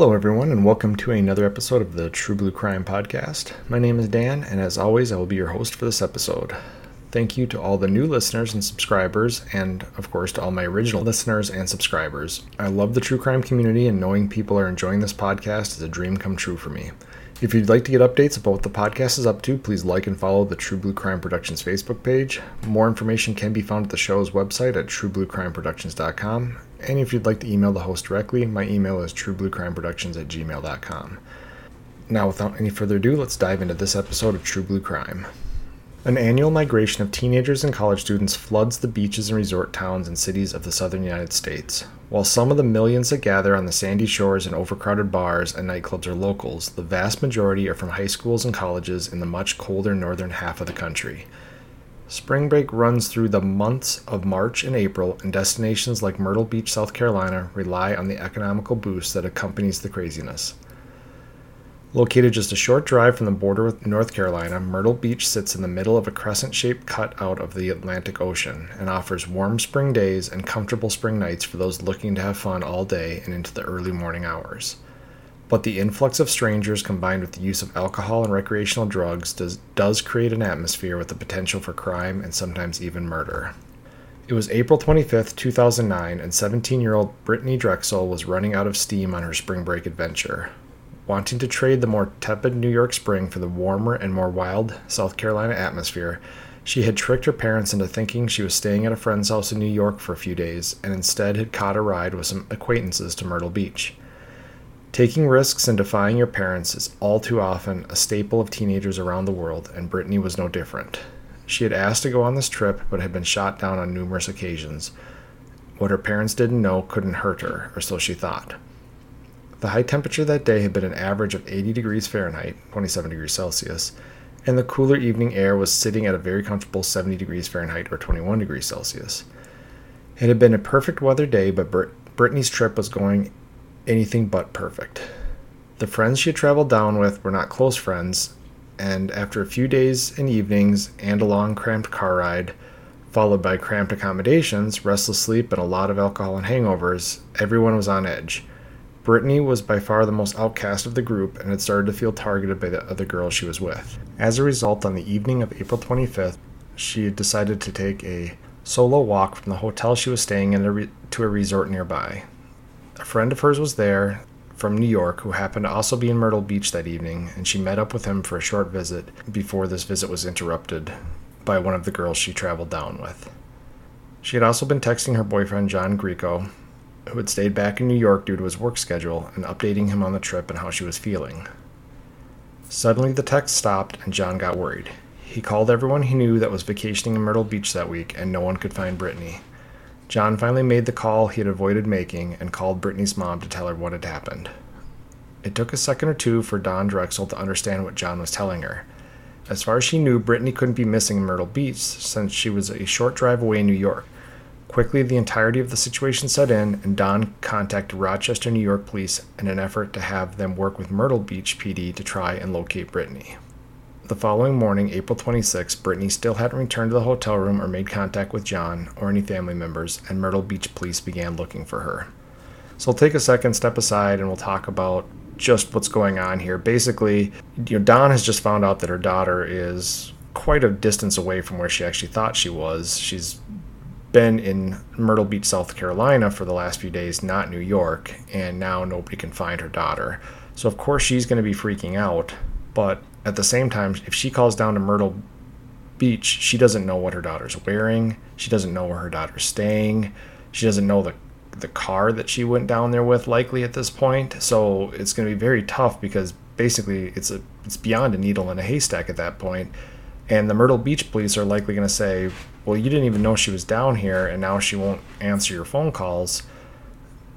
Hello, everyone, and welcome to another episode of the True Blue Crime Podcast. My name is Dan, and as always, I will be your host for this episode. Thank you to all the new listeners and subscribers, and of course to all my original listeners and subscribers. I love the true crime community, and knowing people are enjoying this podcast is a dream come true for me. If you'd like to get updates about what the podcast is up to, please like and follow the True Blue Crime Productions Facebook page. More information can be found at the show's website at truebluecrimeproductions.com. And if you'd like to email the host directly, my email is truebluecrimeproductions at gmail.com. Now, without any further ado, let's dive into this episode of True Blue Crime. An annual migration of teenagers and college students floods the beaches and resort towns and cities of the southern United States. While some of the millions that gather on the sandy shores and overcrowded bars and nightclubs are locals, the vast majority are from high schools and colleges in the much colder northern half of the country. Spring break runs through the months of March and April, and destinations like Myrtle Beach, South Carolina rely on the economical boost that accompanies the craziness. Located just a short drive from the border with North Carolina, Myrtle Beach sits in the middle of a crescent shaped cut out of the Atlantic Ocean and offers warm spring days and comfortable spring nights for those looking to have fun all day and into the early morning hours. But the influx of strangers combined with the use of alcohol and recreational drugs does, does create an atmosphere with the potential for crime and sometimes even murder. It was April 25th, 2009, and 17 year old Brittanee Drexel was running out of steam on her spring break adventure. Wanting to trade the more tepid New York spring for the warmer and more wild South Carolina atmosphere, she had tricked her parents into thinking she was staying at a friend's house in New York for a few days and instead had caught a ride with some acquaintances to Myrtle Beach. Taking risks and defying your parents is all too often a staple of teenagers around the world, and Brittanee was no different. She had asked to go on this trip, but had been shot down on numerous occasions. What her parents didn't know couldn't hurt her, or so she thought. The high temperature that day had been an average of 80 degrees Fahrenheit, 27 degrees Celsius, and the cooler evening air was sitting at a very comfortable 70 degrees Fahrenheit or 21 degrees Celsius. It had been a perfect weather day, but Brit- Brittanee's trip was going anything but perfect. The friends she had traveled down with were not close friends, and after a few days and evenings and a long cramped car ride, followed by cramped accommodations, restless sleep, and a lot of alcohol and hangovers, everyone was on edge. Brittanee was by far the most outcast of the group and had started to feel targeted by the other girls she was with. As a result, on the evening of April 25th, she decided to take a solo walk from the hotel she was staying in to a resort nearby. A friend of hers was there from New York who happened to also be in Myrtle Beach that evening, and she met up with him for a short visit before this visit was interrupted by one of the girls she traveled down with. She had also been texting her boyfriend, John Greco, who had stayed back in New York due to his work schedule, and updating him on the trip and how she was feeling. Suddenly, the text stopped, and John got worried. He called everyone he knew that was vacationing in Myrtle Beach that week, and no one could find Brittanee. John finally made the call he had avoided making and called Brittanee's mom to tell her what had happened. It took a second or two for Dawn Drexel to understand what John was telling her. As far as she knew, Brittanee couldn't be missing in Myrtle Beach since she was a short drive away in New York. Quickly, the entirety of the situation set in, and Dawn contacted Rochester, New York police in an effort to have them work with Myrtle Beach PD to try and locate Brittanee. The following morning, April 26, Brittanee still hadn't returned to the hotel room or made contact with John or any family members, and Myrtle Beach police began looking for her. So, I'll take a second, step aside, and we'll talk about just what's going on here. Basically, you know, Dawn has just found out that her daughter is quite a distance away from where she actually thought she was. She's been in Myrtle Beach, South Carolina for the last few days, not New York, and now nobody can find her daughter. So, of course, she's going to be freaking out. But at the same time, if she calls down to Myrtle Beach, she doesn't know what her daughter's wearing. She doesn't know where her daughter's staying. She doesn't know the the car that she went down there with likely at this point. So it's going to be very tough because basically it's a it's beyond a needle in a haystack at that point. And the Myrtle Beach police are likely going to say, well, you didn't even know she was down here, and now she won't answer your phone calls.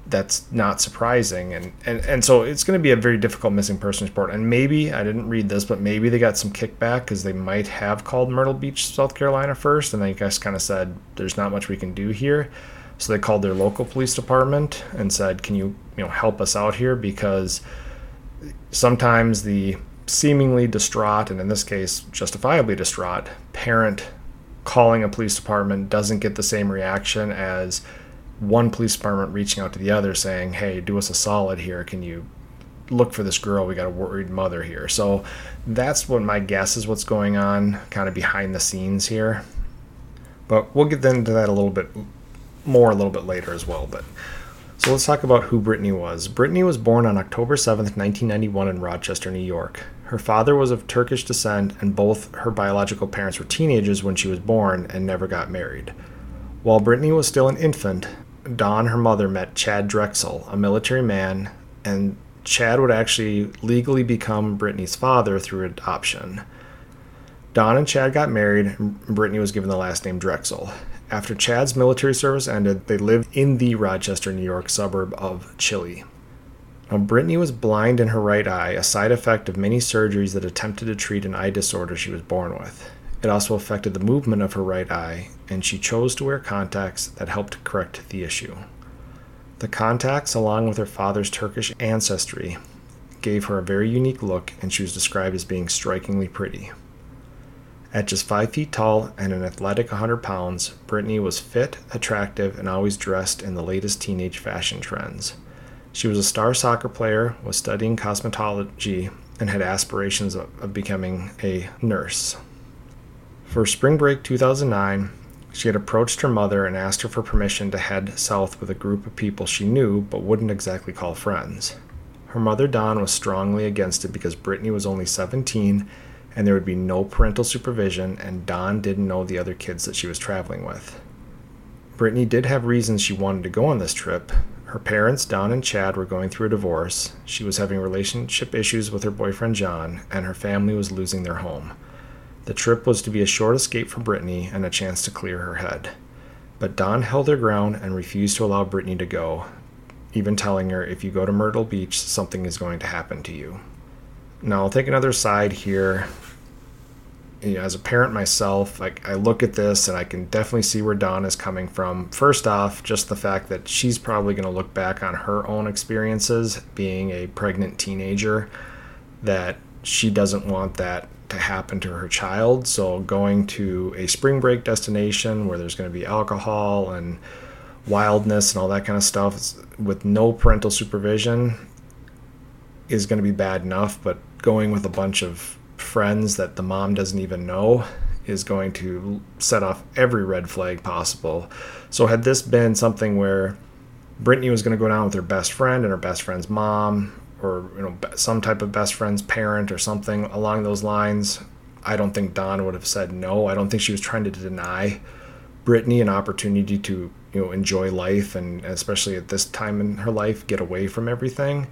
That's not surprising, and and and so it's going to be a very difficult missing person report. And maybe I didn't read this, but maybe they got some kickback because they might have called Myrtle Beach, South Carolina first, and they guys kind of said there's not much we can do here. So they called their local police department and said, "Can you you know help us out here?" Because sometimes the seemingly distraught, and in this case justifiably distraught, parent calling a police department doesn't get the same reaction as one police department reaching out to the other saying, "Hey, do us a solid here. Can you look for this girl. We got a worried mother here. So that's what my guess is what's going on kind of behind the scenes here. But we'll get into that a little bit more a little bit later as well. But so let's talk about who Brittanee was. Brittanee was born on October 7th, 1991 in Rochester, New York. Her father was of Turkish descent, and both her biological parents were teenagers when she was born and never got married. While Brittanee was still an infant, Dawn, her mother, met Chad Drexel, a military man, and Chad would actually legally become Brittanee's father through adoption. Dawn and Chad got married, and Brittanee was given the last name Drexel. After Chad's military service ended, they lived in the Rochester, New York suburb of Chili. Now, Brittanee was blind in her right eye, a side effect of many surgeries that attempted to treat an eye disorder she was born with. It also affected the movement of her right eye, and she chose to wear contacts that helped correct the issue. The contacts, along with her father's Turkish ancestry, gave her a very unique look, and she was described as being strikingly pretty. At just 5 feet tall and an athletic 100 pounds, Brittanee was fit, attractive, and always dressed in the latest teenage fashion trends. She was a star soccer player, was studying cosmetology, and had aspirations of, of becoming a nurse. For spring break 2009, she had approached her mother and asked her for permission to head south with a group of people she knew but wouldn't exactly call friends. Her mother, Dawn, was strongly against it because Brittanee was only 17 and there would be no parental supervision, and Dawn didn't know the other kids that she was traveling with. Brittanee did have reasons she wanted to go on this trip. Her parents, Dawn and Chad, were going through a divorce, she was having relationship issues with her boyfriend John, and her family was losing their home. The trip was to be a short escape for Brittanee and a chance to clear her head. But Dawn held her ground and refused to allow Brittanee to go, even telling her, if you go to Myrtle Beach, something is going to happen to you. Now, I'll take another side here. As a parent myself, like I look at this and I can definitely see where Dawn is coming from. First off, just the fact that she's probably going to look back on her own experiences being a pregnant teenager, that she doesn't want that to happen to her child. So, going to a spring break destination where there's going to be alcohol and wildness and all that kind of stuff with no parental supervision is going to be bad enough. But going with a bunch of friends that the mom doesn't even know is going to set off every red flag possible. So, had this been something where Brittanee was going to go down with her best friend and her best friend's mom, or you know some type of best friend's parent or something along those lines, I don't think Dawn would have said no. I don't think she was trying to deny Brittanee an opportunity to you know enjoy life and especially at this time in her life get away from everything.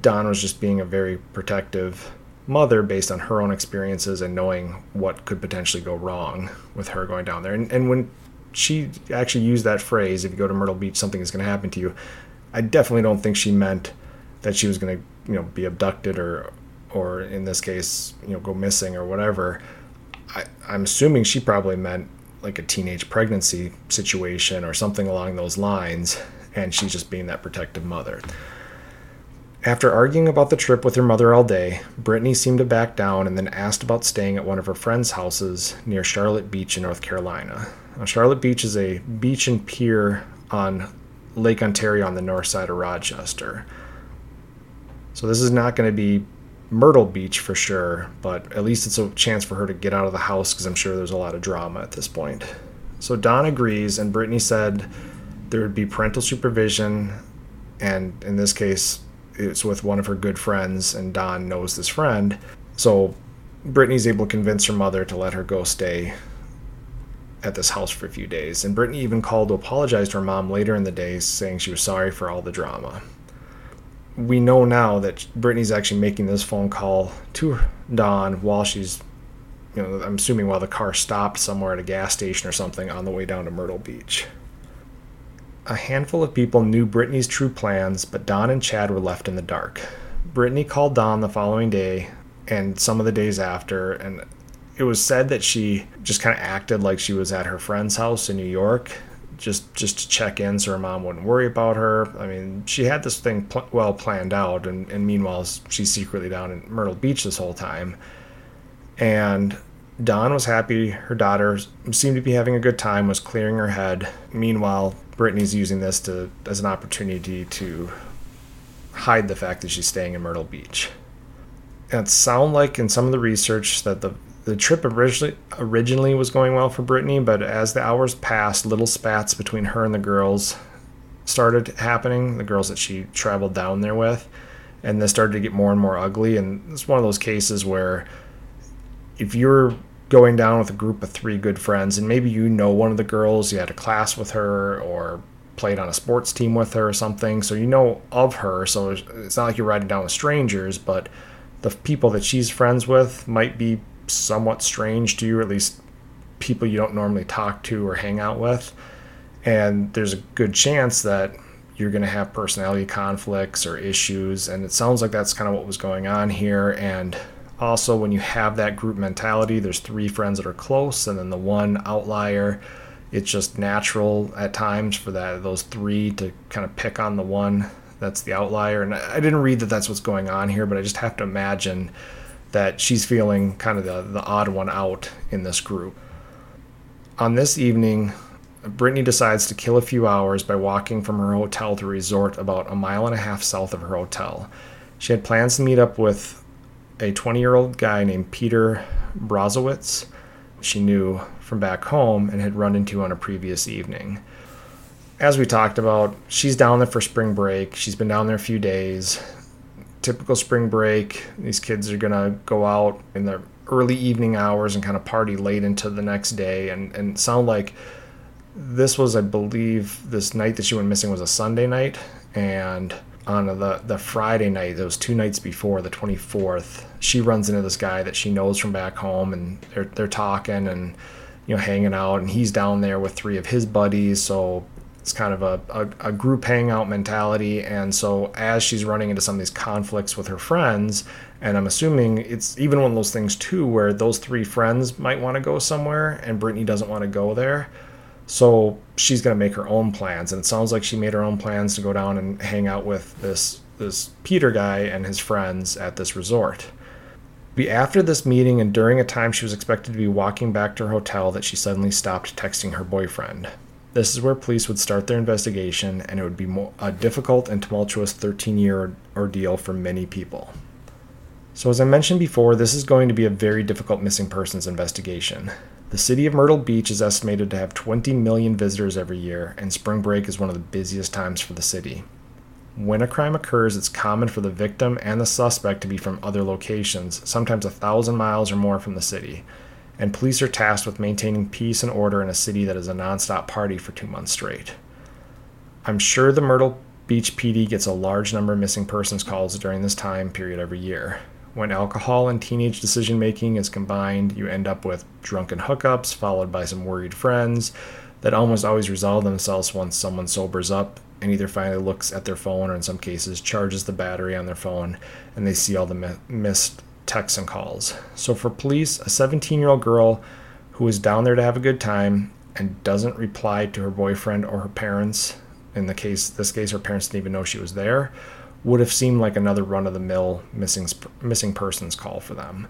Dawn was just being a very protective mother based on her own experiences and knowing what could potentially go wrong with her going down there. And, and when she actually used that phrase, if you go to Myrtle Beach, something is going to happen to you, I definitely don't think she meant that she was going to you know be abducted or or in this case you know go missing or whatever I, i'm assuming she probably meant like a teenage pregnancy situation or something along those lines and she's just being that protective mother after arguing about the trip with her mother all day, Brittanee seemed to back down and then asked about staying at one of her friends' houses near Charlotte Beach in North Carolina. Now, Charlotte Beach is a beach and pier on Lake Ontario on the north side of Rochester. So this is not going to be Myrtle Beach for sure, but at least it's a chance for her to get out of the house because I'm sure there's a lot of drama at this point. So Dawn agrees, and Brittanee said there would be parental supervision, and in this case, it's with one of her good friends, and Dawn knows this friend. So Brittanee's able to convince her mother to let her go stay at this house for a few days. And Brittanee even called to apologize to her mom later in the day, saying she was sorry for all the drama we know now that Brittanee's actually making this phone call to Dawn while she's, you know, I'm assuming while the car stopped somewhere at a gas station or something on the way down to Myrtle Beach. A handful of people knew Brittanee's true plans, but Dawn and Chad were left in the dark. Brittanee called Dawn the following day and some of the days after, and it was said that she just kind of acted like she was at her friend's house in New York just just to check in so her mom wouldn't worry about her. I mean, she had this thing pl- well planned out, and, and meanwhile, she's secretly down in Myrtle Beach this whole time. And Dawn was happy. Her daughter seemed to be having a good time, was clearing her head. Meanwhile, Brittanee's using this to as an opportunity to hide the fact that she's staying in Myrtle Beach. And it sound like in some of the research that the the trip originally originally was going well for Brittanee, but as the hours passed, little spats between her and the girls started happening. The girls that she traveled down there with, and this started to get more and more ugly. And it's one of those cases where if you're going down with a group of three good friends, and maybe you know one of the girls, you had a class with her, or played on a sports team with her or something, so you know of her. So it's not like you're riding down with strangers, but the people that she's friends with might be somewhat strange to you, or at least people you don't normally talk to or hang out with. And there's a good chance that you're going to have personality conflicts or issues. And it sounds like that's kind of what was going on here. And also, when you have that group mentality, there's three friends that are close, and then the one outlier. It's just natural at times for that those three to kind of pick on the one that's the outlier. And I didn't read that that's what's going on here, but I just have to imagine that she's feeling kind of the, the odd one out in this group. On this evening, Brittanee decides to kill a few hours by walking from her hotel to a resort about a mile and a half south of her hotel. She had plans to meet up with a 20 year old guy named Peter Brozowitz, she knew from back home and had run into on a previous evening. As we talked about, she's down there for spring break. She's been down there a few days typical spring break. These kids are gonna go out in the early evening hours and kind of party late into the next day, and and sound like this was, I believe, this night that she went missing was a Sunday night, and on the the Friday night, those two nights before, the 24th, she runs into this guy that she knows from back home, and they're they're talking and you know hanging out, and he's down there with three of his buddies, so it's kind of a, a, a, group hangout mentality. And so as she's running into some of these conflicts with her friends, and I'm assuming it's even one of those things too, where those three friends might want to go somewhere and Brittanee doesn't want to go there. So she's going to make her own plans. And it sounds like she made her own plans to go down and hang out with this, this Peter guy and his friends at this resort. Be after this meeting and during a time she was expected to be walking back to her hotel that she suddenly stopped texting her boyfriend. This is where police would start their investigation, and it would be a difficult and tumultuous 13 year ordeal for many people. So, as I mentioned before, this is going to be a very difficult missing persons investigation. The city of Myrtle Beach is estimated to have 20 million visitors every year, and spring break is one of the busiest times for the city. When a crime occurs, it's common for the victim and the suspect to be from other locations, sometimes a thousand miles or more from the city and police are tasked with maintaining peace and order in a city that is a nonstop party for two months straight. I'm sure the Myrtle Beach PD gets a large number of missing persons calls during this time period every year. When alcohol and teenage decision making is combined, you end up with drunken hookups followed by some worried friends that almost always resolve themselves once someone sobers up and either finally looks at their phone or in some cases charges the battery on their phone and they see all the missed texts and calls. So for police, a 17 year old girl who is down there to have a good time and doesn't reply to her boyfriend or her parents, in the case this case her parents didn't even know she was there, would have seemed like another run of the mill missing missing persons call for them.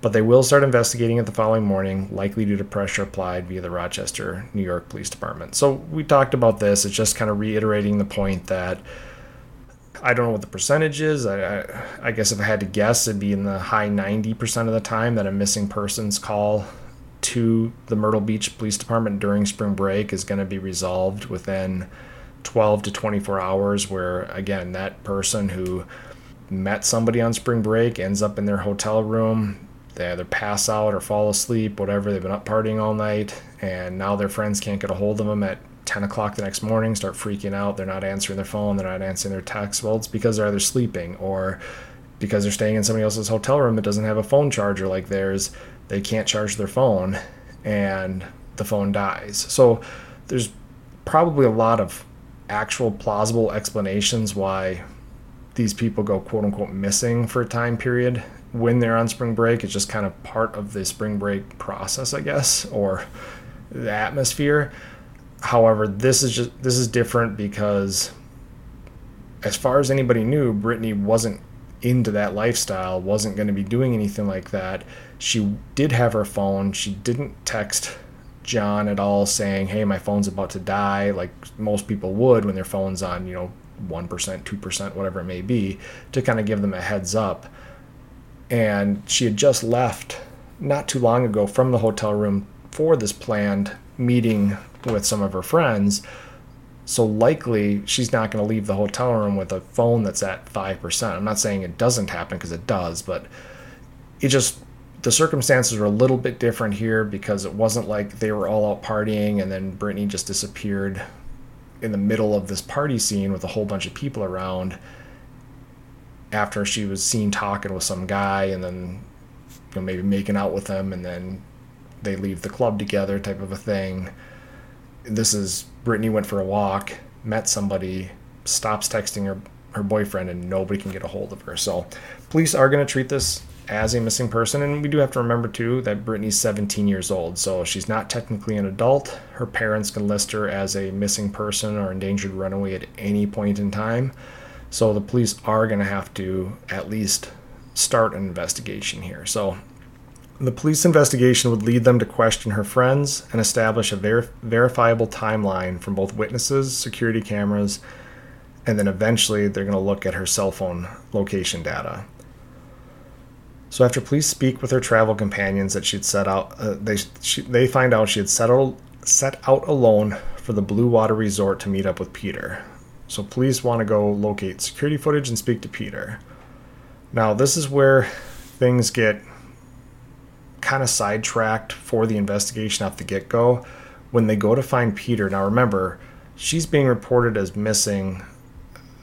But they will start investigating it the following morning, likely due to pressure applied via the Rochester, New York Police Department. So we talked about this. It's just kind of reiterating the point that I don't know what the percentage is. I, I, I, guess if I had to guess, it'd be in the high 90% of the time that a missing persons call to the Myrtle Beach Police Department during spring break is going to be resolved within 12 to 24 hours. Where, again, that person who met somebody on spring break ends up in their hotel room. They either pass out or fall asleep, whatever. They've been up partying all night, and now their friends can't get a hold of them at 10 o'clock the next morning start freaking out. They're not answering their phone, they're not answering their text. Well, it's because they're either sleeping or because they're staying in somebody else's hotel room that doesn't have a phone charger like theirs. They can't charge their phone and the phone dies. So there's probably a lot of actual plausible explanations why these people go quote unquote missing for a time period when they're on spring break. It's just kind of part of the spring break process, I guess, or the atmosphere. However, this is just this is different because as far as anybody knew, Brittanee wasn't into that lifestyle, wasn't going to be doing anything like that. She did have her phone. She didn't text John at all saying, "Hey, my phone's about to die," like most people would when their phone's on, you know, 1%, 2%, whatever it may be, to kind of give them a heads up. And she had just left not too long ago from the hotel room for this planned meeting with some of her friends. So likely she's not going to leave the hotel room with a phone that's at 5%. I'm not saying it doesn't happen because it does, but it just the circumstances are a little bit different here because it wasn't like they were all out partying and then Brittanee just disappeared in the middle of this party scene with a whole bunch of people around after she was seen talking with some guy and then you know, maybe making out with him and then they leave the club together type of a thing. This is Brittanee went for a walk, met somebody, stops texting her her boyfriend and nobody can get a hold of her. So police are going to treat this as a missing person. And we do have to remember, too, that Brittanee's 17 years old, so she's not technically an adult. Her parents can list her as a missing person or endangered runaway at any point in time. So the police are going to have to at least start an investigation here. So the police investigation would lead them to question her friends and establish a ver- verifiable timeline from both witnesses, security cameras, and then eventually they're going to look at her cell phone location data. So after police speak with her travel companions that she'd set out, uh, they she, they find out she had settled, set out alone for the Blue Water Resort to meet up with Peter. So police want to go locate security footage and speak to Peter. Now this is where things get kind of sidetracked for the investigation off the get go. When they go to find Peter, now remember, she's being reported as missing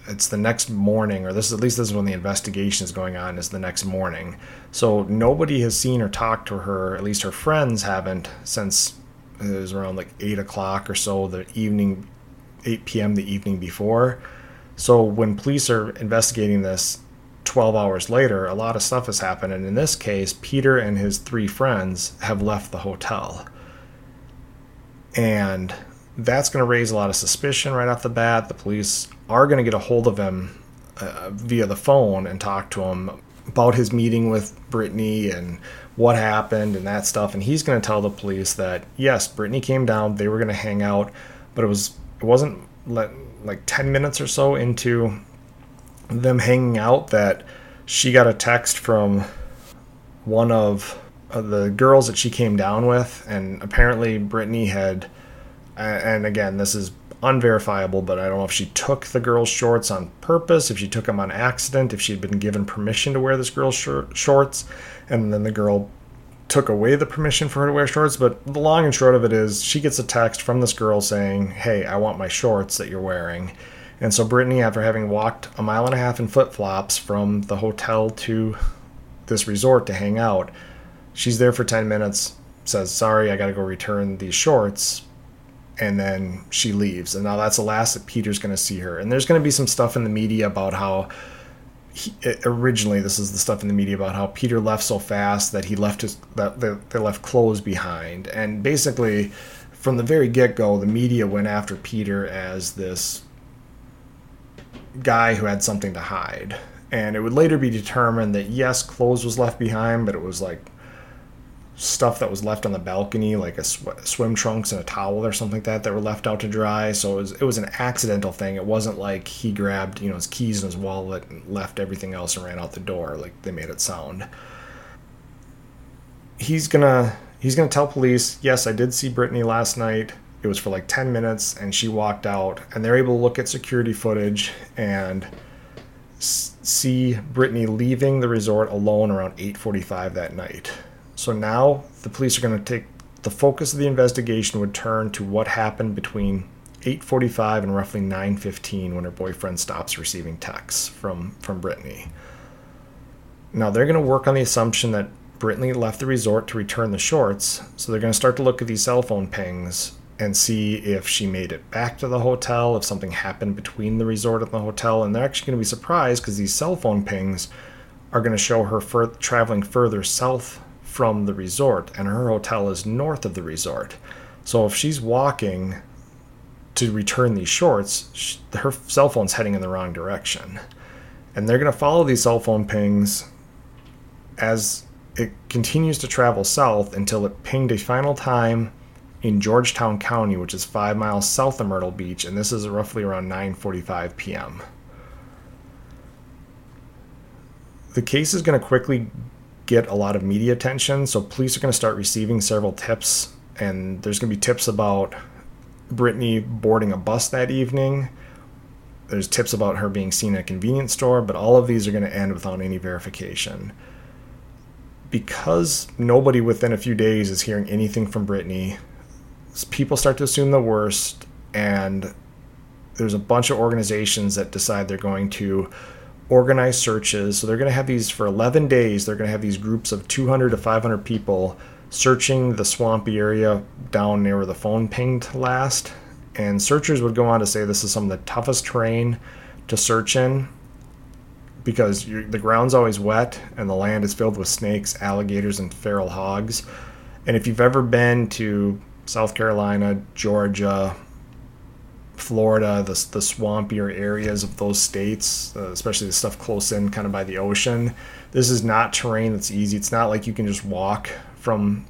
it's the next morning, or this is at least this is when the investigation is going on, is the next morning. So nobody has seen or talked to her, at least her friends haven't, since it was around like 8 o'clock or so the evening, 8 p.m. the evening before. So when police are investigating this 12 hours later, a lot of stuff has happened. And in this case, Peter and his three friends have left the hotel. And that's going to raise a lot of suspicion right off the bat. The police are going to get a hold of him uh, via the phone and talk to him about his meeting with Brittanee and what happened and that stuff. And he's going to tell the police that yes, Brittanee came down. They were going to hang out, but it was it wasn't let, like 10 minutes or so into them hanging out that she got a text from one of the girls that she came down with, and apparently Brittanee had and again, this is unverifiable, but I don't know if she took the girl's shorts on purpose, if she took them on accident, if she had been given permission to wear this girl's shorts, and then the girl took away the permission for her to wear shorts. But the long and short of it is, she gets a text from this girl saying, Hey, I want my shorts that you're wearing. And so Brittanee, after having walked a mile and a half in flip flops from the hotel to this resort to hang out, she's there for 10 minutes, says, Sorry, I got to go return these shorts and then she leaves. And now that's the last that Peter's going to see her. And there's going to be some stuff in the media about how he, originally this is the stuff in the media about how Peter left so fast that he left his that they, they left clothes behind. And basically, from the very get go, the media went after Peter as this guy who had something to hide. And it would later be determined that yes, clothes was left behind, but it was like stuff that was left on the balcony, like a sw- swim trunks and a towel or something like that, that were left out to dry. So it was, it was an accidental thing. It wasn't like he grabbed you know his keys and his wallet and left everything else and ran out the door like they made it sound. He's gonna he's gonna tell police, yes, I did see Brittanee last night. It was for like ten minutes, and she walked out. And they're able to look at security footage and see Brittanee leaving the resort alone around 8:45 that night. So now the police are going to take the focus of the investigation would turn to what happened between 8:45 and roughly 9:15 when her boyfriend stops receiving texts from from Brittanee. Now they're going to work on the assumption that Brittanee left the resort to return the shorts, so they're going to start to look at these cell phone pings and see if she made it back to the hotel, if something happened between the resort and the hotel, and they're actually going to be surprised because these cell phone pings are going to show her fur- traveling further south from the resort, and her hotel is north of the resort. So if she's walking to return these shorts, she, her cell phone's heading in the wrong direction. And they're going to follow these cell phone pings as it continues to travel south until it pinged a final time in Georgetown County, which is five miles south of Myrtle Beach, and this is roughly around 9:45 p.m. The case is going to quickly get a lot of media attention, so police are going to start receiving several tips, and there's going to be tips about Brittanee boarding a bus that evening. There's tips about her being seen at a convenience store, but all of these are going to end without any verification. Because nobody within a few days is hearing anything from Brittanee, people start to assume the worst, and there's a bunch of organizations that decide they're going to organize searches. So they're going to have these for 11 days. They're going to have these groups of 200 to 500 people searching the swampy area down near where the phone pinged last. And searchers would go on to say this is some of the toughest terrain to search in because the ground's always wet and the land is filled with snakes, alligators, and feral hogs. And if you've ever been to South Carolina, Georgia, Florida, the, the swampier areas of those states, uh, especially the stuff close in kind of by the ocean, this is not terrain that's easy. It's not like you can just walk from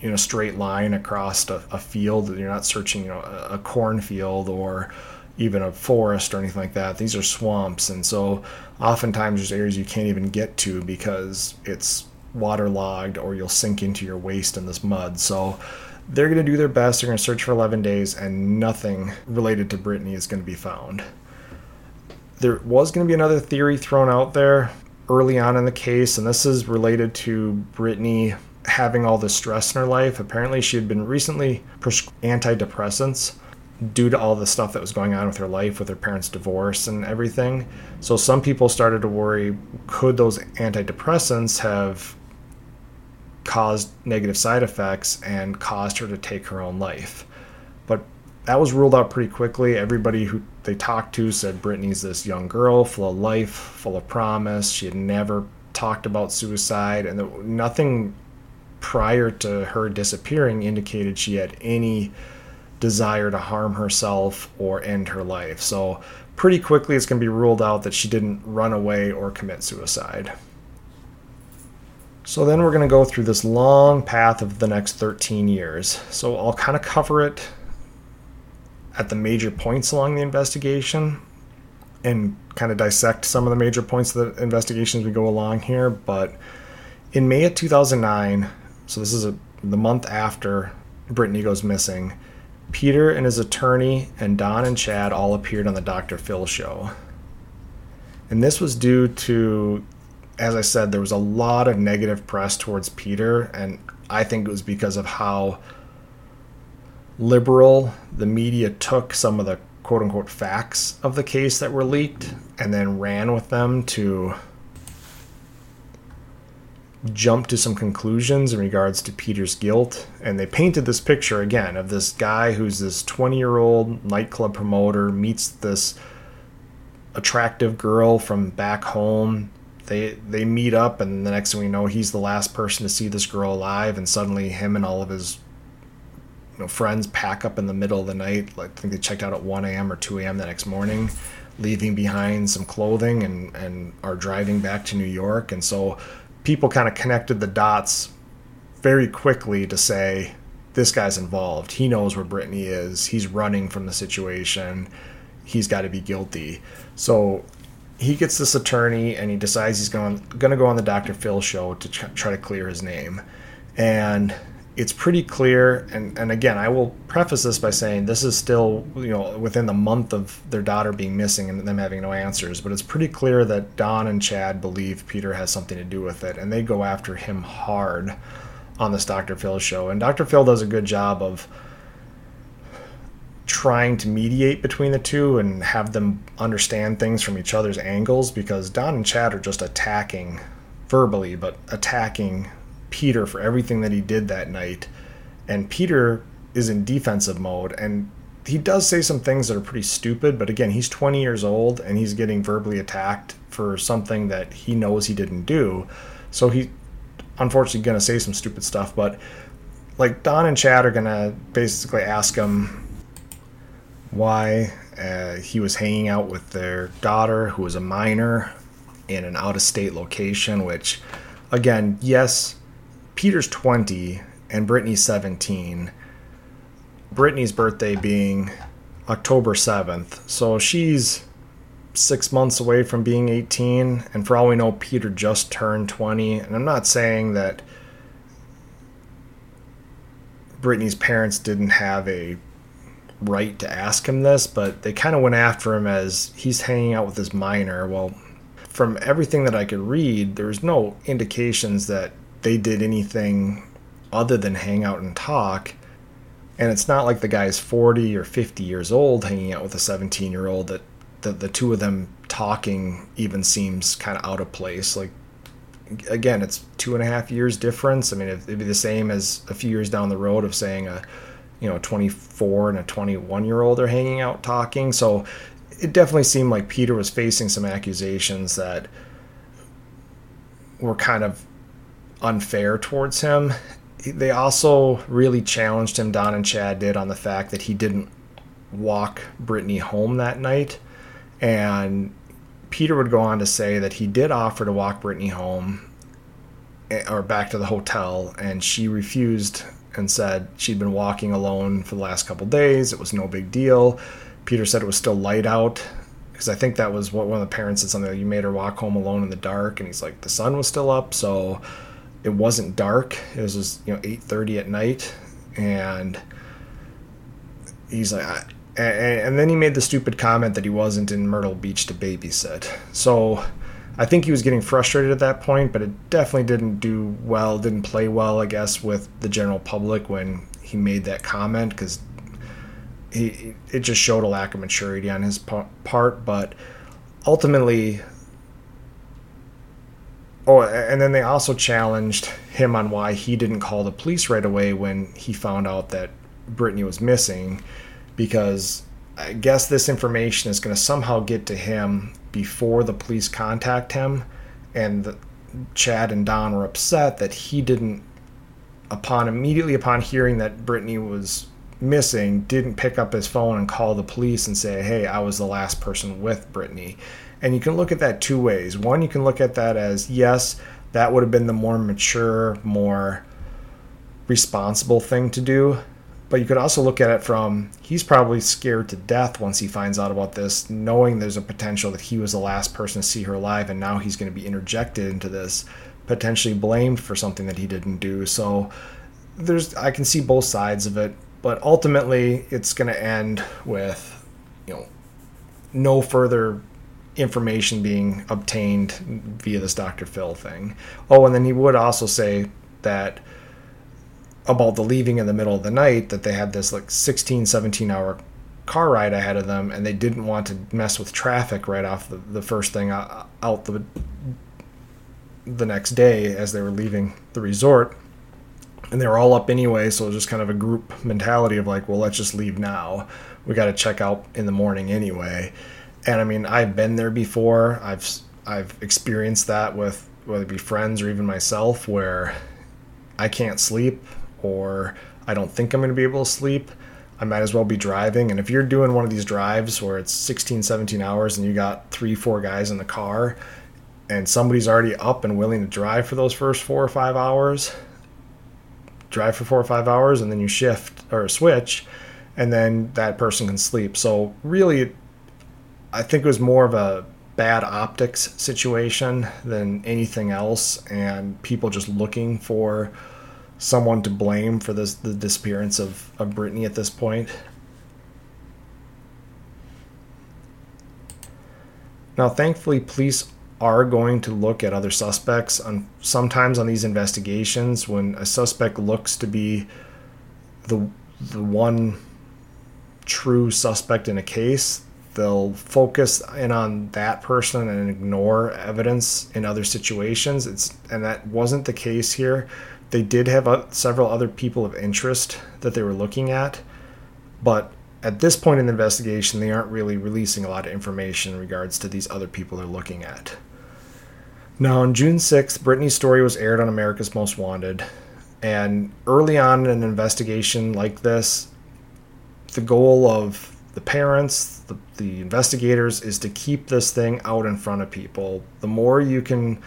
in a straight line across a, a field. You're not searching, you know, a, a cornfield or even a forest or anything like that. These are swamps, and so oftentimes there's areas you can't even get to because it's waterlogged or you'll sink into your waist in this mud. So they're going to do their best. They're going to search for 11 days, and nothing related to Brittanee is going to be found. There was going to be another theory thrown out there early on in the case, and this is related to Brittanee having all the stress in her life. Apparently, she had been recently prescribed antidepressants due to all the stuff that was going on with her life, with her parents' divorce and everything. So, some people started to worry could those antidepressants have caused negative side effects and caused her to take her own life. But that was ruled out pretty quickly. Everybody who they talked to said Brittanee's this young girl, full of life, full of promise. She had never talked about suicide, and nothing prior to her disappearing indicated she had any desire to harm herself or end her life. So, pretty quickly, it's going to be ruled out that she didn't run away or commit suicide. So then we're going to go through this long path of the next 13 years. So I'll kind of cover it at the major points along the investigation and kind of dissect some of the major points of the investigation as we go along here. But in May of 2009, so this is a, the month after Brittanee goes missing, Peter and his attorney and Dawn and Chad all appeared on the Dr. Phil show. And this was due to as I said, there was a lot of negative press towards Peter, and I think it was because of how liberal the media took some of the quote unquote facts of the case that were leaked and then ran with them to jump to some conclusions in regards to Peter's guilt. And they painted this picture again of this guy who's this 20 year old nightclub promoter, meets this attractive girl from back home they they meet up and the next thing we know he's the last person to see this girl alive and suddenly him and all of his you know, friends pack up in the middle of the night. Like, i think they checked out at 1 a.m or 2 a.m the next morning leaving behind some clothing and and are driving back to new york. And so people kind of connected the dots very quickly to say this guy's involved. He knows where brittanee is. He's running from the situation. He's got to be guilty. So he gets this attorney and he decides he's going going to go on the Dr. Phil show to try to clear his name. And it's pretty clear and, and again I will preface this by saying this is still you know within the month of their daughter being missing and them having no answers but it's pretty clear that Dawn and Chad believe Peter has something to do with it and they go after him hard on this Dr. Phil show and Dr. Phil does a good job of trying to mediate between the two and have them understand things from each other's angles because Dawn and Chad are just attacking verbally, but attacking Peter for everything that he did that night. And Peter is in defensive mode and he does say some things that are pretty stupid, but again, he's 20 years old and he's getting verbally attacked for something that he knows he didn't do. So he unfortunately going to say some stupid stuff, but like Dawn and Chad are going to basically ask him why uh, he was hanging out with their daughter, who was a minor, in an out of state location, which, again, yes, Peter's 20 and Brittanee's 17, Brittanee's birthday being October 7th. So she's six months away from being 18. And for all we know, Peter just turned 20. And I'm not saying that Brittanee's parents didn't have a right to ask him this, but they kind of went after him as he's hanging out with this minor. Well, from everything that I could read, there's no indications that they did anything other than hang out and talk. And it's not like the guy's 40 or 50 years old hanging out with a 17 year old that the, the two of them talking even seems kind of out of place. Like, again, it's two and a half years difference. I mean, it'd be the same as a few years down the road of saying a, you know, a 24 and a 21 year old are hanging out talking. So it definitely seemed like Peter was facing some accusations that were kind of unfair towards him. They also really challenged him, Dawn and Chad did, on the fact that he didn't walk Brittanee home that night. And Peter would go on to say that he did offer to walk Brittanee home eh, or back to the hotel, and she refused and said she'd been walking alone for the last couple days. It was no big deal. Peter said it was still light out because I think that was what one of the parents said something like you made her walk home alone in the dark, and he's like the sun was still up, so it wasn't dark. It was just you know eight thirty at night, and he's like, and then he made the stupid comment that he wasn't in Myrtle Beach to babysit. So I think he was getting frustrated at that point, but it definitely didn't do well, didn't play well, I guess, with the general public when he made that comment because he it just showed a lack of maturity on his part. But ultimately, oh, and then they also challenged him on why he didn't call the police right away when he found out that Brittanee was missing because I guess this information is going to somehow get to him before the police contact him. And the, Chad and Dawn were upset that he didn't, upon immediately upon hearing that Brittanee was missing, didn't pick up his phone and call the police and say, hey, I was the last person with Brittanee. And you can look at that two ways. One, you can look at that as, yes, that would have been the more mature, more responsible thing to do but you could also look at it from he's probably scared to death once he finds out about this, knowing there's a potential that he was the last person to see her alive, and now he's going to be interjected into this, potentially blamed for something that he didn't do. So there's I can see both sides of it, but ultimately it's going to end with you know no further information being obtained via this Dr. Phil thing. Oh, and then he would also say that about the leaving in the middle of the night that they had this like 16 17 hour car ride ahead of them and they didn't want to mess with traffic right off the, the first thing out, out the the next day as they were leaving the resort. And they were all up anyway so it was just kind of a group mentality of like well let's just leave now. We got to check out in the morning anyway. And i mean i've been there before. I've i've experienced that with whether it be friends or even myself where i can't sleep or I don't think I'm going to be able to sleep, I might as well be driving. And if you're doing one of these drives where it's 16, 17 hours and you got three, four guys in the car and somebody's already up and willing to drive for those first four or five hours, drive for four or five hours and then you shift or switch and then that person can sleep. So really, I think it was more of a bad optics situation than anything else and people just looking for someone to blame for this the disappearance of, of Brittanee at this point. Now, thankfully, police are going to look at other suspects. On sometimes on these investigations, when a suspect looks to be the the one true suspect in a case, they'll focus in on that person and ignore evidence in other situations. It's and that wasn't the case here. They did have uh, several other people of interest that they were looking at, but at this point in the investigation, they aren't really releasing a lot of information in regards to these other people they're looking at. Now, on June 6th, Brittanee's story was aired on America's Most Wanted, and early on in an investigation like this, the goal of the parents, the, the investigators, is to keep this thing out in front of people. The more you can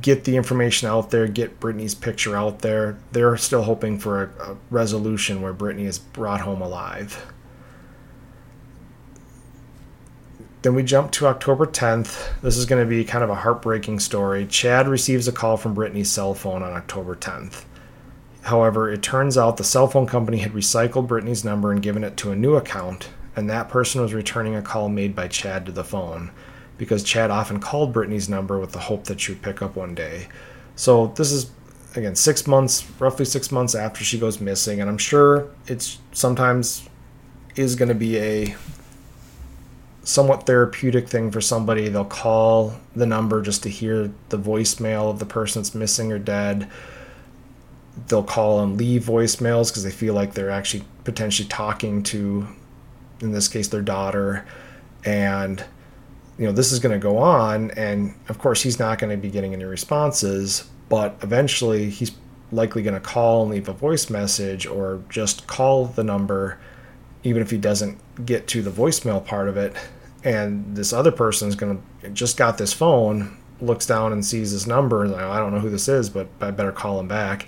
get the information out there, get Brittanee's picture out there. They're still hoping for a, a resolution where Brittanee is brought home alive. Then we jump to October 10th. This is going to be kind of a heartbreaking story. Chad receives a call from Brittanee's cell phone on October 10th. However, it turns out the cell phone company had recycled Brittanee's number and given it to a new account, and that person was returning a call made by Chad to the phone because Chad often called Brittanee's number with the hope that she would pick up one day. So this is again six months, roughly six months after she goes missing, and I'm sure it's sometimes is going to be a somewhat therapeutic thing for somebody. They'll call the number just to hear the voicemail of the person that's missing or dead. They'll call and leave voicemails because they feel like they're actually potentially talking to, in this case, their daughter. And, you know, this is going to go on. And of course, he's not going to be getting any responses, but eventually he's likely going to call and leave a voice message or just call the number even if he doesn't get to the voicemail part of it and this other person is going to just got this phone looks down and sees this number and like, i don't know who this is but i better call him back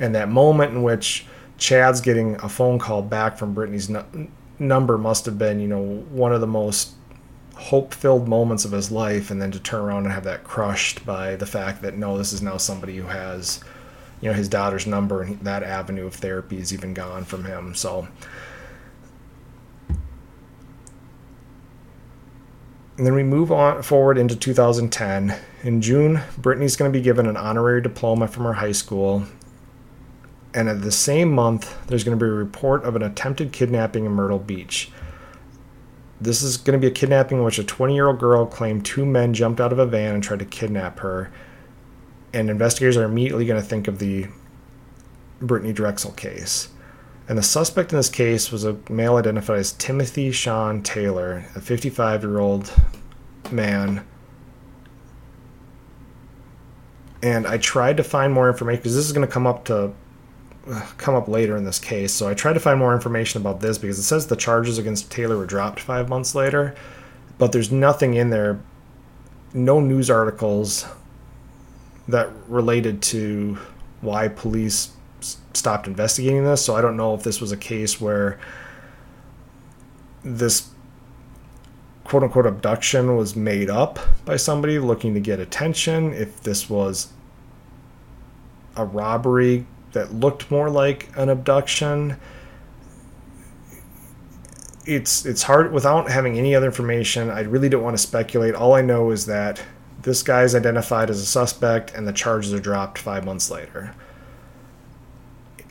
and that moment in which chad's getting a phone call back from brittanee's number must have been you know one of the most hope filled moments of his life and then to turn around and have that crushed by the fact that no this is now somebody who has you know his daughter's number and that avenue of therapy is even gone from him so And then we move on forward into 2010. In June, Brittanee's going to be given an honorary diploma from her high school. And at the same month, there's going to be a report of an attempted kidnapping in Myrtle Beach. This is going to be a kidnapping in which a 20 year old girl claimed two men jumped out of a van and tried to kidnap her. And investigators are immediately going to think of the Brittanee Drexel case. And the suspect in this case was a male identified as Timothy Sean Taylor, a 55 year old man. And I tried to find more information because this is going to come up to come up later in this case. So I tried to find more information about this because it says the charges against Taylor were dropped five months later, but there's nothing in there, no news articles that related to why police stopped investigating this. So I don't know if this was a case where this quote unquote abduction was made up by somebody looking to get attention, if this was a robbery that looked more like an abduction. It's it's hard without having any other information. I really don't want to speculate. All I know is that this guy is identified as a suspect and the charges are dropped 5 months later.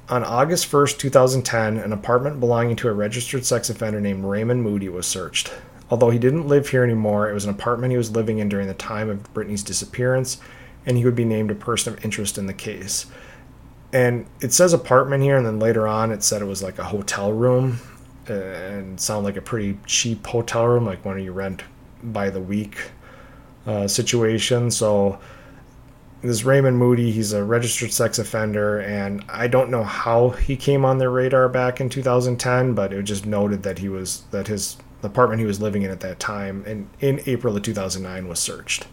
On August 1st, 2010, an apartment belonging to a registered sex offender named Raymond Moody was searched. Although he didn't live here anymore, it was an apartment he was living in during the time of Brittanee's disappearance, and he would be named a person of interest in the case. And it says apartment here, and then later on it said it was like a hotel room, and sound like a pretty cheap hotel room, like one you rent by the week uh, situation. So this Raymond Moody, he's a registered sex offender, and I don't know how he came on their radar back in 2010, but it just noted that he was that his apartment he was living in at that time, and in April of 2009, was searched.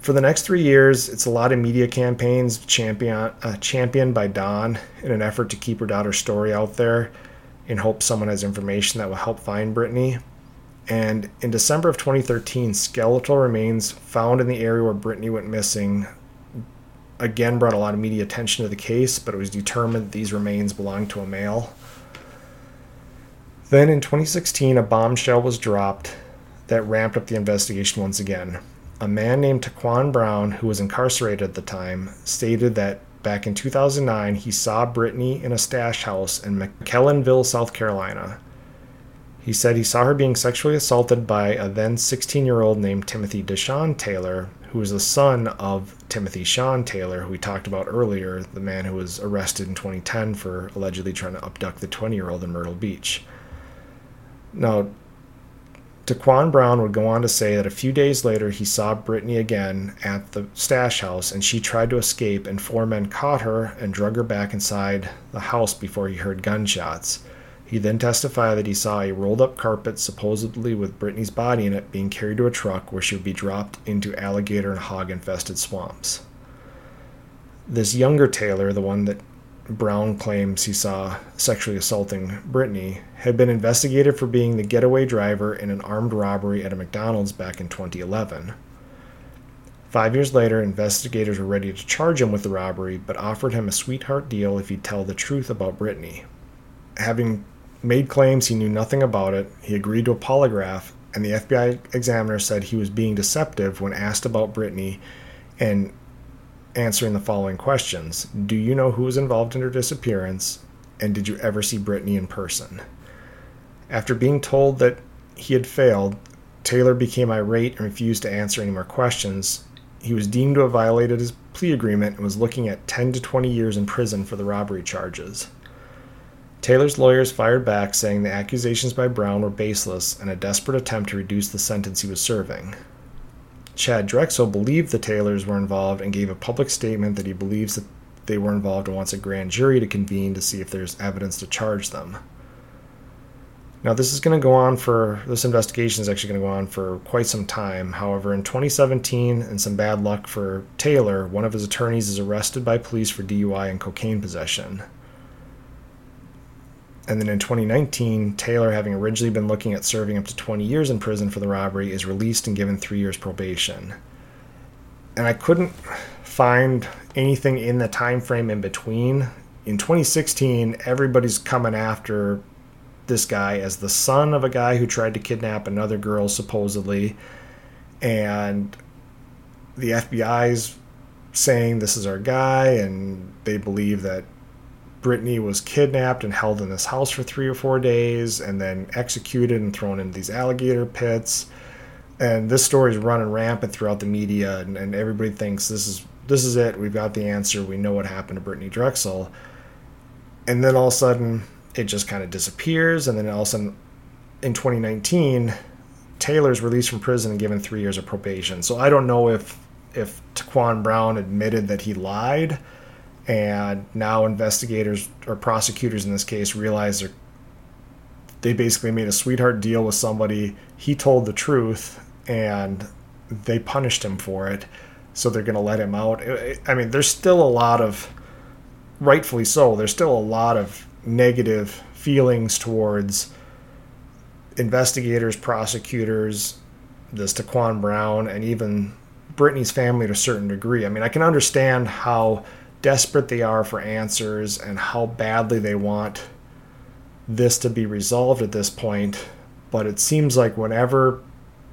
For the next three years, it's a lot of media campaigns champion, uh, championed by Dawn in an effort to keep her daughter's story out there in hope someone has information that will help find Brittanee. And in December of 2013, skeletal remains found in the area where Brittanee went missing again brought a lot of media attention to the case, but it was determined these remains belonged to a male. Then in 2016, a bombshell was dropped that ramped up the investigation once again. A man named Taquan Brown, who was incarcerated at the time, stated that back in 2009 he saw Brittanee in a stash house in McClellanville, South Carolina. He said he saw her being sexually assaulted by a then 16 year old named Timothy Da'Shaun Taylor, who was the son of Timothy Sean Taylor, who we talked about earlier, the man who was arrested in 2010 for allegedly trying to abduct the 20 year old in Myrtle Beach. Now, Taquan Brown would go on to say that a few days later he saw Brittanee again at the stash house and she tried to escape, and four men caught her and drug her back inside the house before he heard gunshots. He then testified that he saw a rolled up carpet, supposedly with Brittanee's body in it, being carried to a truck where she would be dropped into alligator and hog infested swamps. This younger Taylor, the one that Brown claims he saw sexually assaulting Brittanee, had been investigated for being the getaway driver in an armed robbery at a McDonald's back in 2011. Five years later, investigators were ready to charge him with the robbery, but offered him a sweetheart deal if he'd tell the truth about Brittanee. Having made claims he knew nothing about it, he agreed to a polygraph, and the FBI examiner said he was being deceptive when asked about Brittanee and answering the following questions Do you know who was involved in her disappearance? And did you ever see Brittanee in person? After being told that he had failed, Taylor became irate and refused to answer any more questions. He was deemed to have violated his plea agreement and was looking at 10 to 20 years in prison for the robbery charges. Taylor's lawyers fired back, saying the accusations by Brown were baseless and a desperate attempt to reduce the sentence he was serving. Chad Drexel believed the Taylors were involved and gave a public statement that he believes that they were involved and wants a grand jury to convene to see if there's evidence to charge them. Now, this is going to go on for, this investigation is actually going to go on for quite some time. However, in 2017, and some bad luck for Taylor, one of his attorneys is arrested by police for DUI and cocaine possession. And then in 2019, Taylor, having originally been looking at serving up to 20 years in prison for the robbery, is released and given three years probation. And I couldn't find anything in the time frame in between. In 2016, everybody's coming after this guy as the son of a guy who tried to kidnap another girl, supposedly. And the FBI's saying this is our guy, and they believe that Brittanee was kidnapped and held in this house for three or four days and then executed and thrown into these alligator pits. And this story is running rampant throughout the media, and, and everybody thinks this is this is it. We've got the answer. We know what happened to Brittanee Drexel. And then all of a sudden, it just kind of disappears. And then all of a sudden, in 2019, Taylor's released from prison and given three years of probation. So I don't know if if Taquan Brown admitted that he lied and now investigators or prosecutors in this case realize they they basically made a sweetheart deal with somebody. He told the truth, and they punished him for it. So they're going to let him out. I mean, there's still a lot of, rightfully so, there's still a lot of negative feelings towards investigators, prosecutors, this Taquan Brown, and even Brittanee's family to a certain degree. I mean, I can understand how desperate they are for answers and how badly they want this to be resolved at this point. But it seems like whenever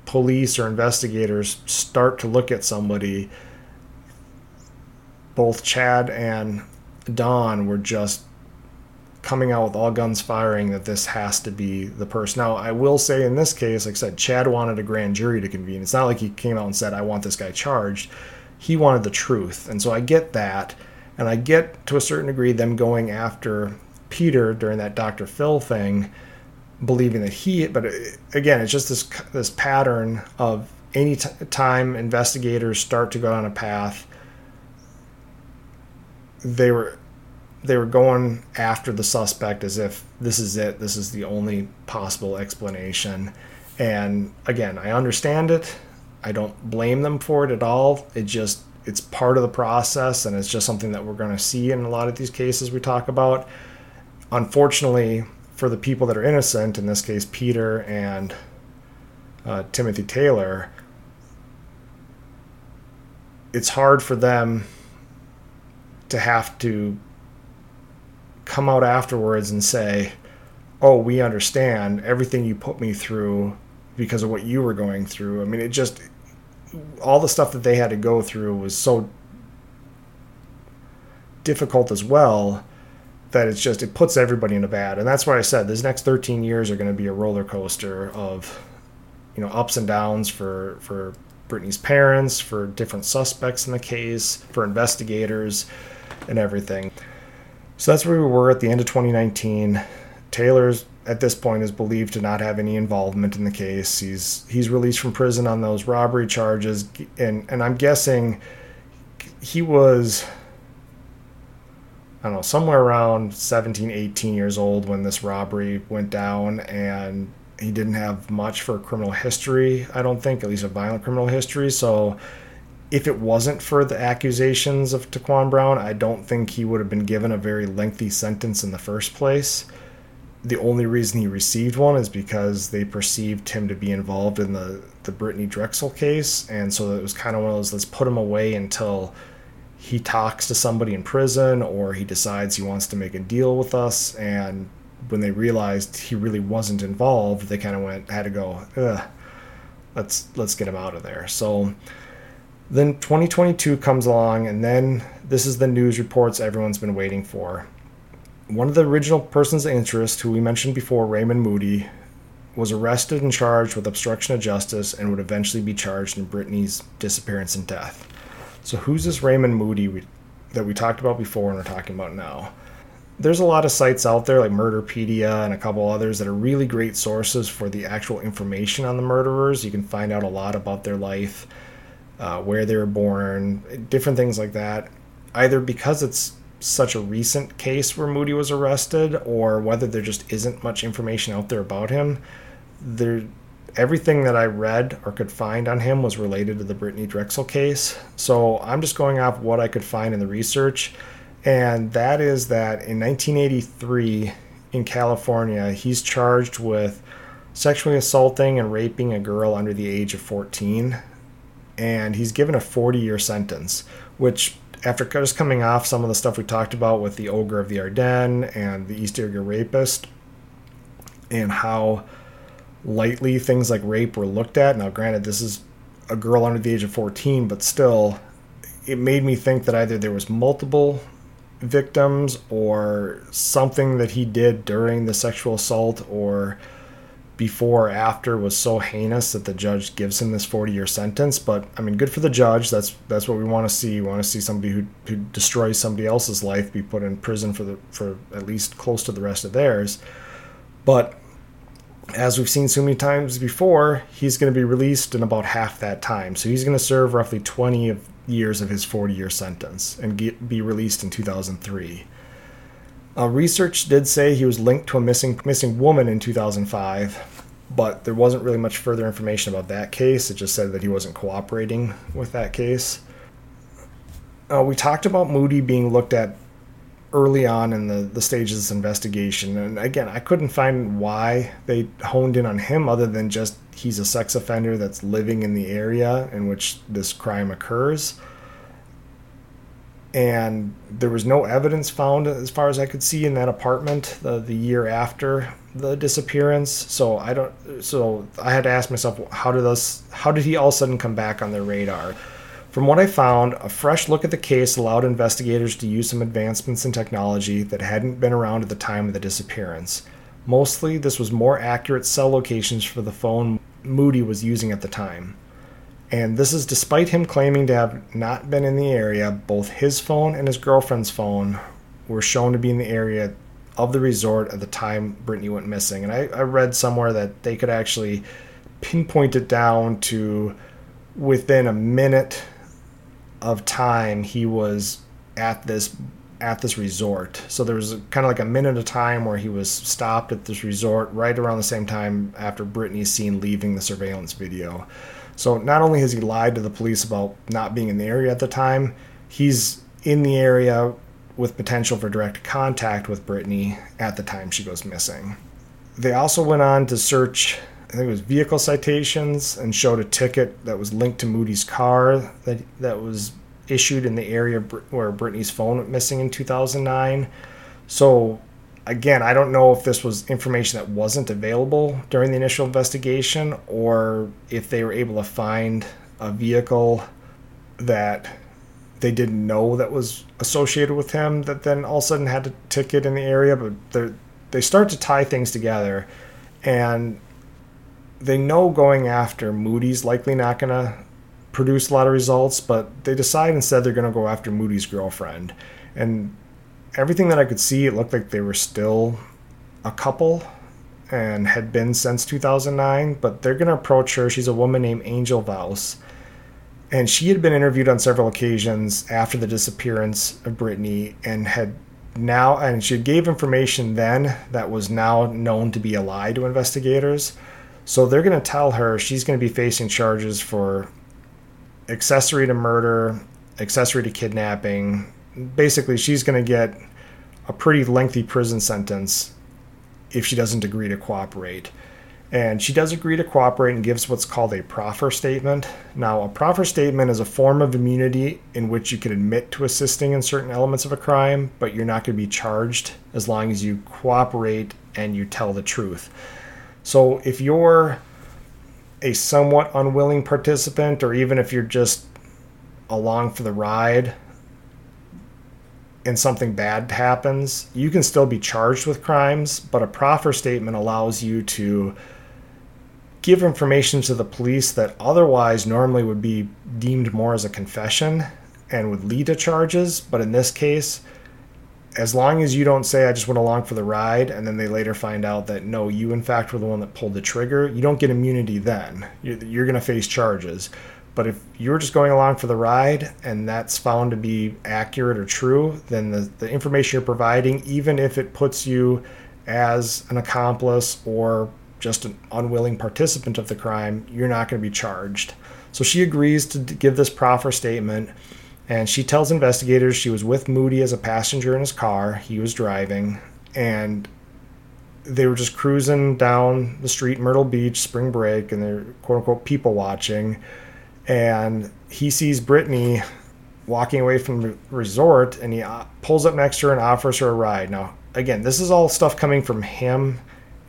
police or investigators start to look at somebody, both Chad and Dawn were just coming out with all guns firing that this has to be the person. Now, I will say in this case, like I said, Chad wanted a grand jury to convene. It's not like he came out and said, I want this guy charged. He wanted the truth. And so I get that. And I get to a certain degree them going after Peter during that Dr. Phil thing, believing that he, but uh, again, it's just this this pattern of any t- time investigators start to go down a path, they were they were going after the suspect as if this is it, this is the only possible explanation. And again, I understand it. I don't blame them for it at all. It just it's part of the process and it's just something that we're going to see in a lot of these cases we talk about unfortunately for the people that are innocent in this case peter and uh, timothy taylor it's hard for them to have to come out afterwards and say oh we understand everything you put me through because of what you were going through. I mean it just all the stuff that they had to go through was so difficult as well that it's just it puts everybody in a bad and that's why i said these next 13 years are going to be a roller coaster of you know ups and downs for for brittanee's parents for different suspects in the case for investigators and everything so that's where we were at the end of 2019 taylor's at this point is believed to not have any involvement in the case. He's he's released from prison on those robbery charges, and and I'm guessing he was I don't know, somewhere around 17, 18 years old when this robbery went down, and he didn't have much for a criminal history, I don't think, at least a violent criminal history. So if it wasn't for the accusations of Taquan Brown, I don't think he would have been given a very lengthy sentence in the first place. The only reason he received one is because they perceived him to be involved in the, the Brittanee Drexel case. And so it was kind of one of those let's put him away until he talks to somebody in prison or he decides he wants to make a deal with us. And when they realized he really wasn't involved, they kind of went, had to go, let's, let's get him out of there. So, then 2022 comes along, and then this is the news reports everyone's been waiting for. One of the original persons of interest, who we mentioned before, Raymond Moody, was arrested and charged with obstruction of justice and would eventually be charged in Brittanee's disappearance and death. So, who's this Raymond Moody we, that we talked about before and we're talking about now? There's a lot of sites out there like Murderpedia and a couple others that are really great sources for the actual information on the murderers. You can find out a lot about their life uh, where they were born, different things like that. Either because it's such a recent case where Moody was arrested, or whether there just isn't much information out there about him. There, everything that I read or could find on him was related to the Brittanee Drexel case. So I'm just going off what I could find in the research, and that is that in 1983 in California, he's charged with sexually assaulting and raping a girl under the age of 14 and he's given a 40 year sentence, which after just coming off some of the stuff we talked about with the ogre of the Ardennes and the East Area rapist, and how lightly things like rape were looked at. Now, granted, this is a girl under the age of 14, but still, it made me think that either there was multiple victims or something that he did during the sexual assault or before or after was so heinous that the judge gives him this 40 year sentence. But i mean good for the judge. That's that's what we want to see. We want to see somebody who, who destroys somebody else's life be put in prison for the for at least close to the rest of theirs. But as we've seen so many times before he's going to be released in about half that time. So he's going to serve roughly 20 years of his 40 year sentence and get, be released in 2003 uh, research did say he was linked to a missing missing woman in 2005, but there wasn't really much further information about that case. It just said that he wasn't cooperating with that case. Uh, we talked about Moody being looked at early on in the, the stages of this investigation. And again, I couldn't find why they honed in on him other than just he's a sex offender that's living in the area in which this crime occurs and there was no evidence found as far as I could see in that apartment the, the year after the disappearance. So I don't. So I had to ask myself, how did this? How did he all of a sudden come back on their radar? From what I found, a fresh look at the case allowed investigators to use some advancements in technology that hadn't been around at the time of the disappearance. Mostly, this was more accurate cell locations for the phone Moody was using at the time. And this is despite him claiming to have not been in the area. Both his phone and his girlfriend's phone were shown to be in the area of the resort at the time Brittanee went missing. And I, I read somewhere that they could actually pinpoint it down to within a minute of time he was at this at this resort. So there was kind of like a minute of time where he was stopped at this resort right around the same time after Brittanee's seen leaving the surveillance video. So not only has he lied to the police about not being in the area at the time, he's in the area with potential for direct contact with Brittanee at the time she goes missing. They also went on to search, I think it was vehicle citations, and showed a ticket that was linked to Moody's car that that was issued in the area where Brittanee's phone went missing in 2009. So again, I don't know if this was information that wasn't available during the initial investigation or if they were able to find a vehicle that they didn't know that was associated with him that then all of a sudden had a ticket in the area. But they start to tie things together and they know going after Moody's likely not going to produce a lot of results, but they decide instead they're going to go after Moody's girlfriend. And everything that I could see, it looked like they were still a couple and had been since 2009. But they're going to approach her. She's a woman named Angel Vause. And she had been interviewed on several occasions after the disappearance of Brittanee and had now, and she gave information then that was now known to be a lie to investigators. So they're going to tell her she's going to be facing charges for accessory to murder, accessory to kidnapping. Basically, she's going to get a pretty lengthy prison sentence if she doesn't agree to cooperate. And she does agree to cooperate and gives what's called a proffer statement. Now, a proffer statement is a form of immunity in which you can admit to assisting in certain elements of a crime, but you're not going to be charged as long as you cooperate and you tell the truth. So, if you're a somewhat unwilling participant, or even if you're just along for the ride, and something bad happens, you can still be charged with crimes, but a proffer statement allows you to give information to the police that otherwise normally would be deemed more as a confession and would lead to charges. But in this case, as long as you don't say, I just went along for the ride, and then they later find out that no, you in fact were the one that pulled the trigger, you don't get immunity then. You're, going to face charges. But if you're just going along for the ride and that's found to be accurate or true, then the, the information you're providing, even if it puts you as an accomplice or just an unwilling participant of the crime, you're not going to be charged. So she agrees to give this proffer statement, and she tells investigators she was with Moody as a passenger in his car. He was driving, and they were just cruising down the street, Myrtle Beach, spring break, and they're quote unquote people watching. And he sees Brittanee walking away from the resort, and he uh, pulls up next to her and offers her a ride. Now, again, this is all stuff coming from him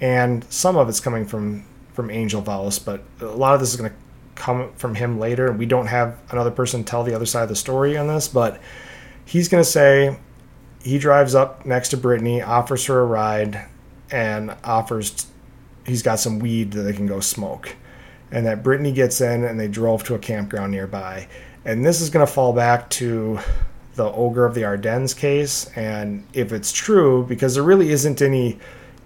and some of it's coming from from Angel Vause, but a lot of this is going to come from him later, and we don't have another person tell the other side of the story on this, but he's going to say he drives up next to Brittanee, offers her a ride, and offers he's got some weed that they can go smoke, and that Brittanee gets in, and they drove to a campground nearby, and this is going to fall back to the ogre of the Ardennes case, and if it's true, because there really isn't any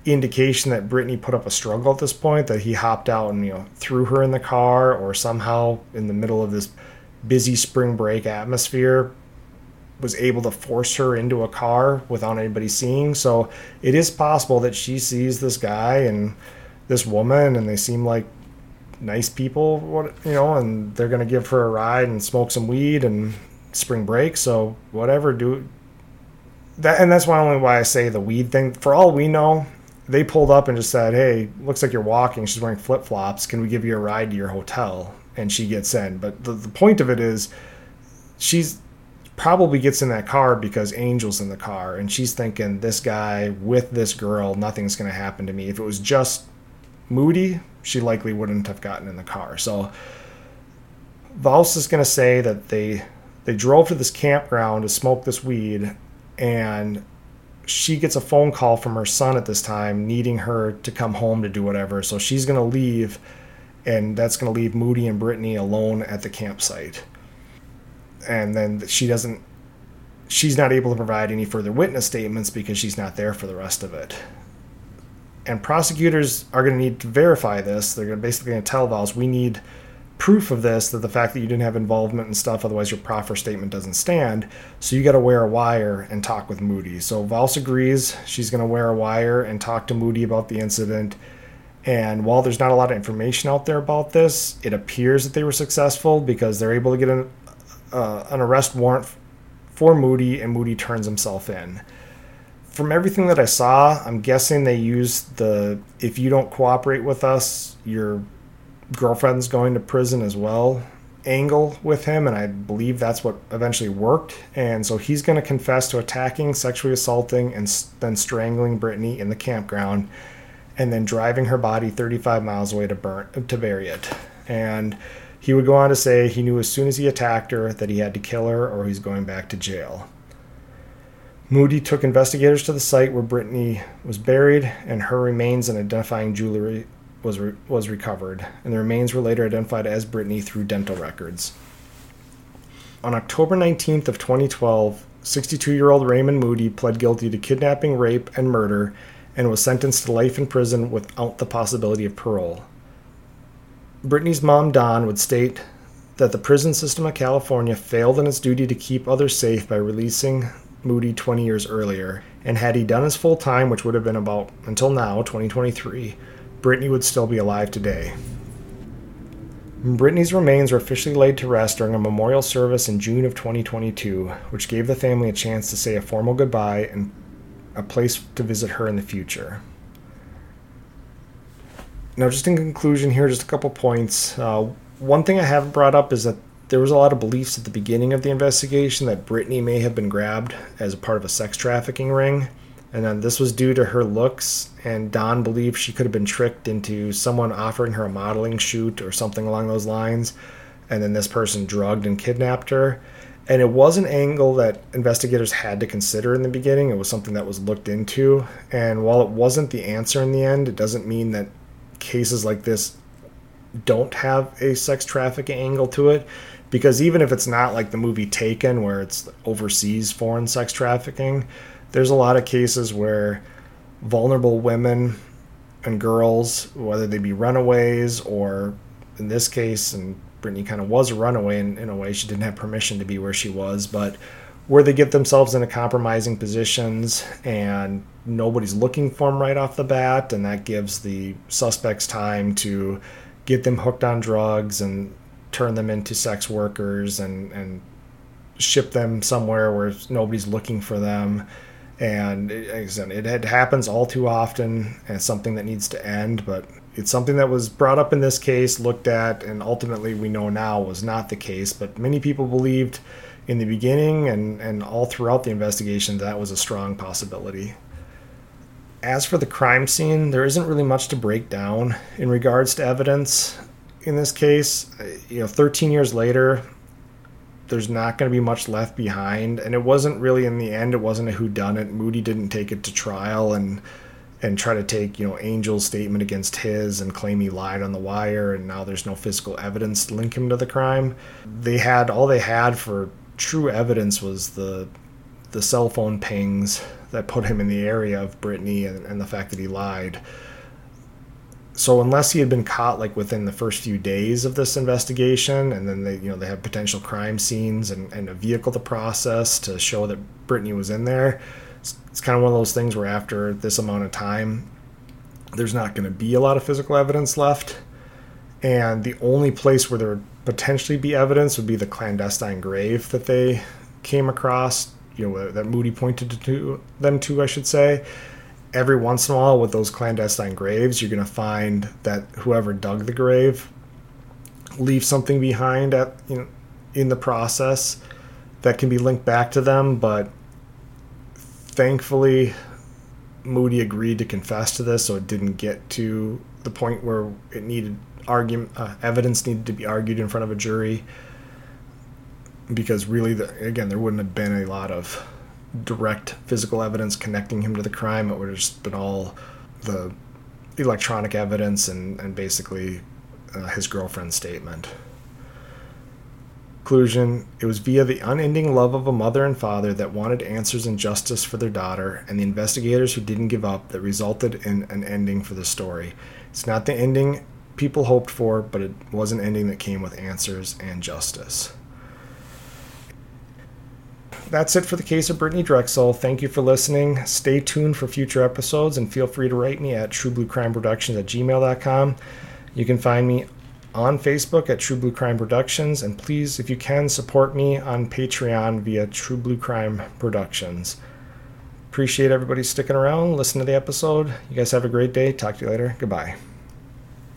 indication that Brittanee put up a struggle at this point, that he hopped out and you know threw her in the car, or somehow in the middle of this busy spring break atmosphere was able to force her into a car without anybody seeing. So it is possible that she sees this guy and this woman, and they seem like nice people, what you know, and they're gonna give her a ride and smoke some weed and spring break. So whatever, do that, and that's why only why I say the weed thing. For all we know, they pulled up and just said, "Hey, looks like you're walking." She's wearing flip flops. Can we give you a ride to your hotel? And she gets in. But the, the point of it is, she's probably gets in that car because Angel's in the car, and she's thinking, "This guy with this girl, nothing's going to happen to me." If it was just Moody, she likely wouldn't have gotten in the car. So Vause is going to say that they they drove to this campground to smoke this weed, and she gets a phone call from her son at this time needing her to come home to do whatever. So she's going to leave, and that's going to leave Moody and Brittanee alone at the campsite. And then she doesn't, she's not able to provide any further witness statements because she's not there for the rest of it. And prosecutors are going to need to verify this. They're basically going to tell Vause, we need proof of this that the fact that you didn't have involvement and stuff, otherwise your proffer statement doesn't stand. So you got to wear a wire and talk with Moody. So Vause agrees she's going to wear a wire and talk to Moody about the incident. And while there's not a lot of information out there about this, it appears that they were successful because they're able to get an, uh, an arrest warrant for Moody, and Moody turns himself in. From everything that I saw, I'm guessing they used the if you don't cooperate with us, you're girlfriend's going to prison as well angle with him, and I believe that's what eventually worked. And so he's going to confess to attacking, sexually assaulting, and then strangling Brittanee in the campground, and then driving her body 35 miles away to burn to bury it. And he would go on to say he knew as soon as he attacked her that he had to kill her or he's going back to jail. Moody took investigators to the site where Brittanee was buried, and her remains and identifying jewelry was re- was recovered, and the remains were later identified as Brittanee through dental records. On October 19th of 2012, 62-year-old Raymond Moody pled guilty to kidnapping, rape, and murder, and was sentenced to life in prison without the possibility of parole. Brittanee's mom, Dawn, would state that the prison system of California failed in its duty to keep others safe by releasing Moody 20 years earlier, And had he done his full time, which would have been about until now, 2023, Brittanee would still be alive today. Brittanee's remains were officially laid to rest during a memorial service in June of 2022, which gave the family a chance to say a formal goodbye and a place to visit her in the future. Now, just in conclusion, here, just a couple points. Uh, one thing I haven't brought up is that there was a lot of beliefs at the beginning of the investigation that Brittanee may have been grabbed as a part of a sex trafficking ring. And then this was due to her looks, and Dawn believed she could have been tricked into someone offering her a modeling shoot or something along those lines. And then this person drugged and kidnapped her. And it was an angle that investigators had to consider in the beginning. It was something that was looked into. And while it wasn't the answer in the end, it doesn't mean that cases like this don't have a sex trafficking angle to it because even if it's not like the movie Taken, where it's overseas foreign sex trafficking, there's a lot of cases where vulnerable women and girls, whether they be runaways or in this case, and Brittanee kind of was a runaway in, in a way, she didn't have permission to be where she was, but where they get themselves into compromising positions and nobody's looking for them right off the bat, and that gives the suspects time to get them hooked on drugs and turn them into sex workers and and ship them somewhere where nobody's looking for them. And it, it, happens all too often, and it's something that needs to end. But it's something that was brought up in this case, looked at, and ultimately we know now was not the case. But many people believed in the beginning and, and all throughout the investigation that was a strong possibility. As for the crime scene, there isn't really much to break down in regards to evidence in this case. You know, 13 years later, there's not going to be much left behind, and it wasn't really in the end. It wasn't a whodunit. Moody didn't take it to trial and and try to take you know Angel's statement against his and claim he lied on the wire, and now there's no physical evidence to link him to the crime. They had all they had for true evidence was the the cell phone pings that put him in the area of Brittanee and, and the fact that he lied so unless he had been caught like within the first few days of this investigation and then they you know they have potential crime scenes and, and a vehicle to process to show that brittanee was in there it's, it's kind of one of those things where after this amount of time there's not going to be a lot of physical evidence left. And the only place where there would potentially be evidence would be the clandestine grave that they came across you know that moody pointed to them to i should say every once in a while with those clandestine graves, you're going to find that whoever dug the grave leaves something behind at you know in the process that can be linked back to them, but thankfully Moody agreed to confess to this, so it didn't get to the point where it needed argument uh, evidence needed to be argued in front of a jury because really the, again there wouldn't have been a lot of direct physical evidence connecting him to the crime. It would have just been all the electronic evidence and, and basically uh, his girlfriend's statement. Conclusion It was via the unending love of a mother and father that wanted answers and justice for their daughter, and the investigators who didn't give up that resulted in an ending for the story. It's not the ending people hoped for, but it was an ending that came with answers and justice that's it for the case of Brittanee Drexel. Thank you for listening. Stay tuned for future episodes and feel free to write me at truebluecrimeproductions at gmail.com. You can find me on Facebook at True Blue Crime Productions, and please, if you can, support me on Patreon via True Blue Crime Productions. Appreciate everybody sticking around, listen to the episode. You guys have a great day. Talk to you later. Goodbye.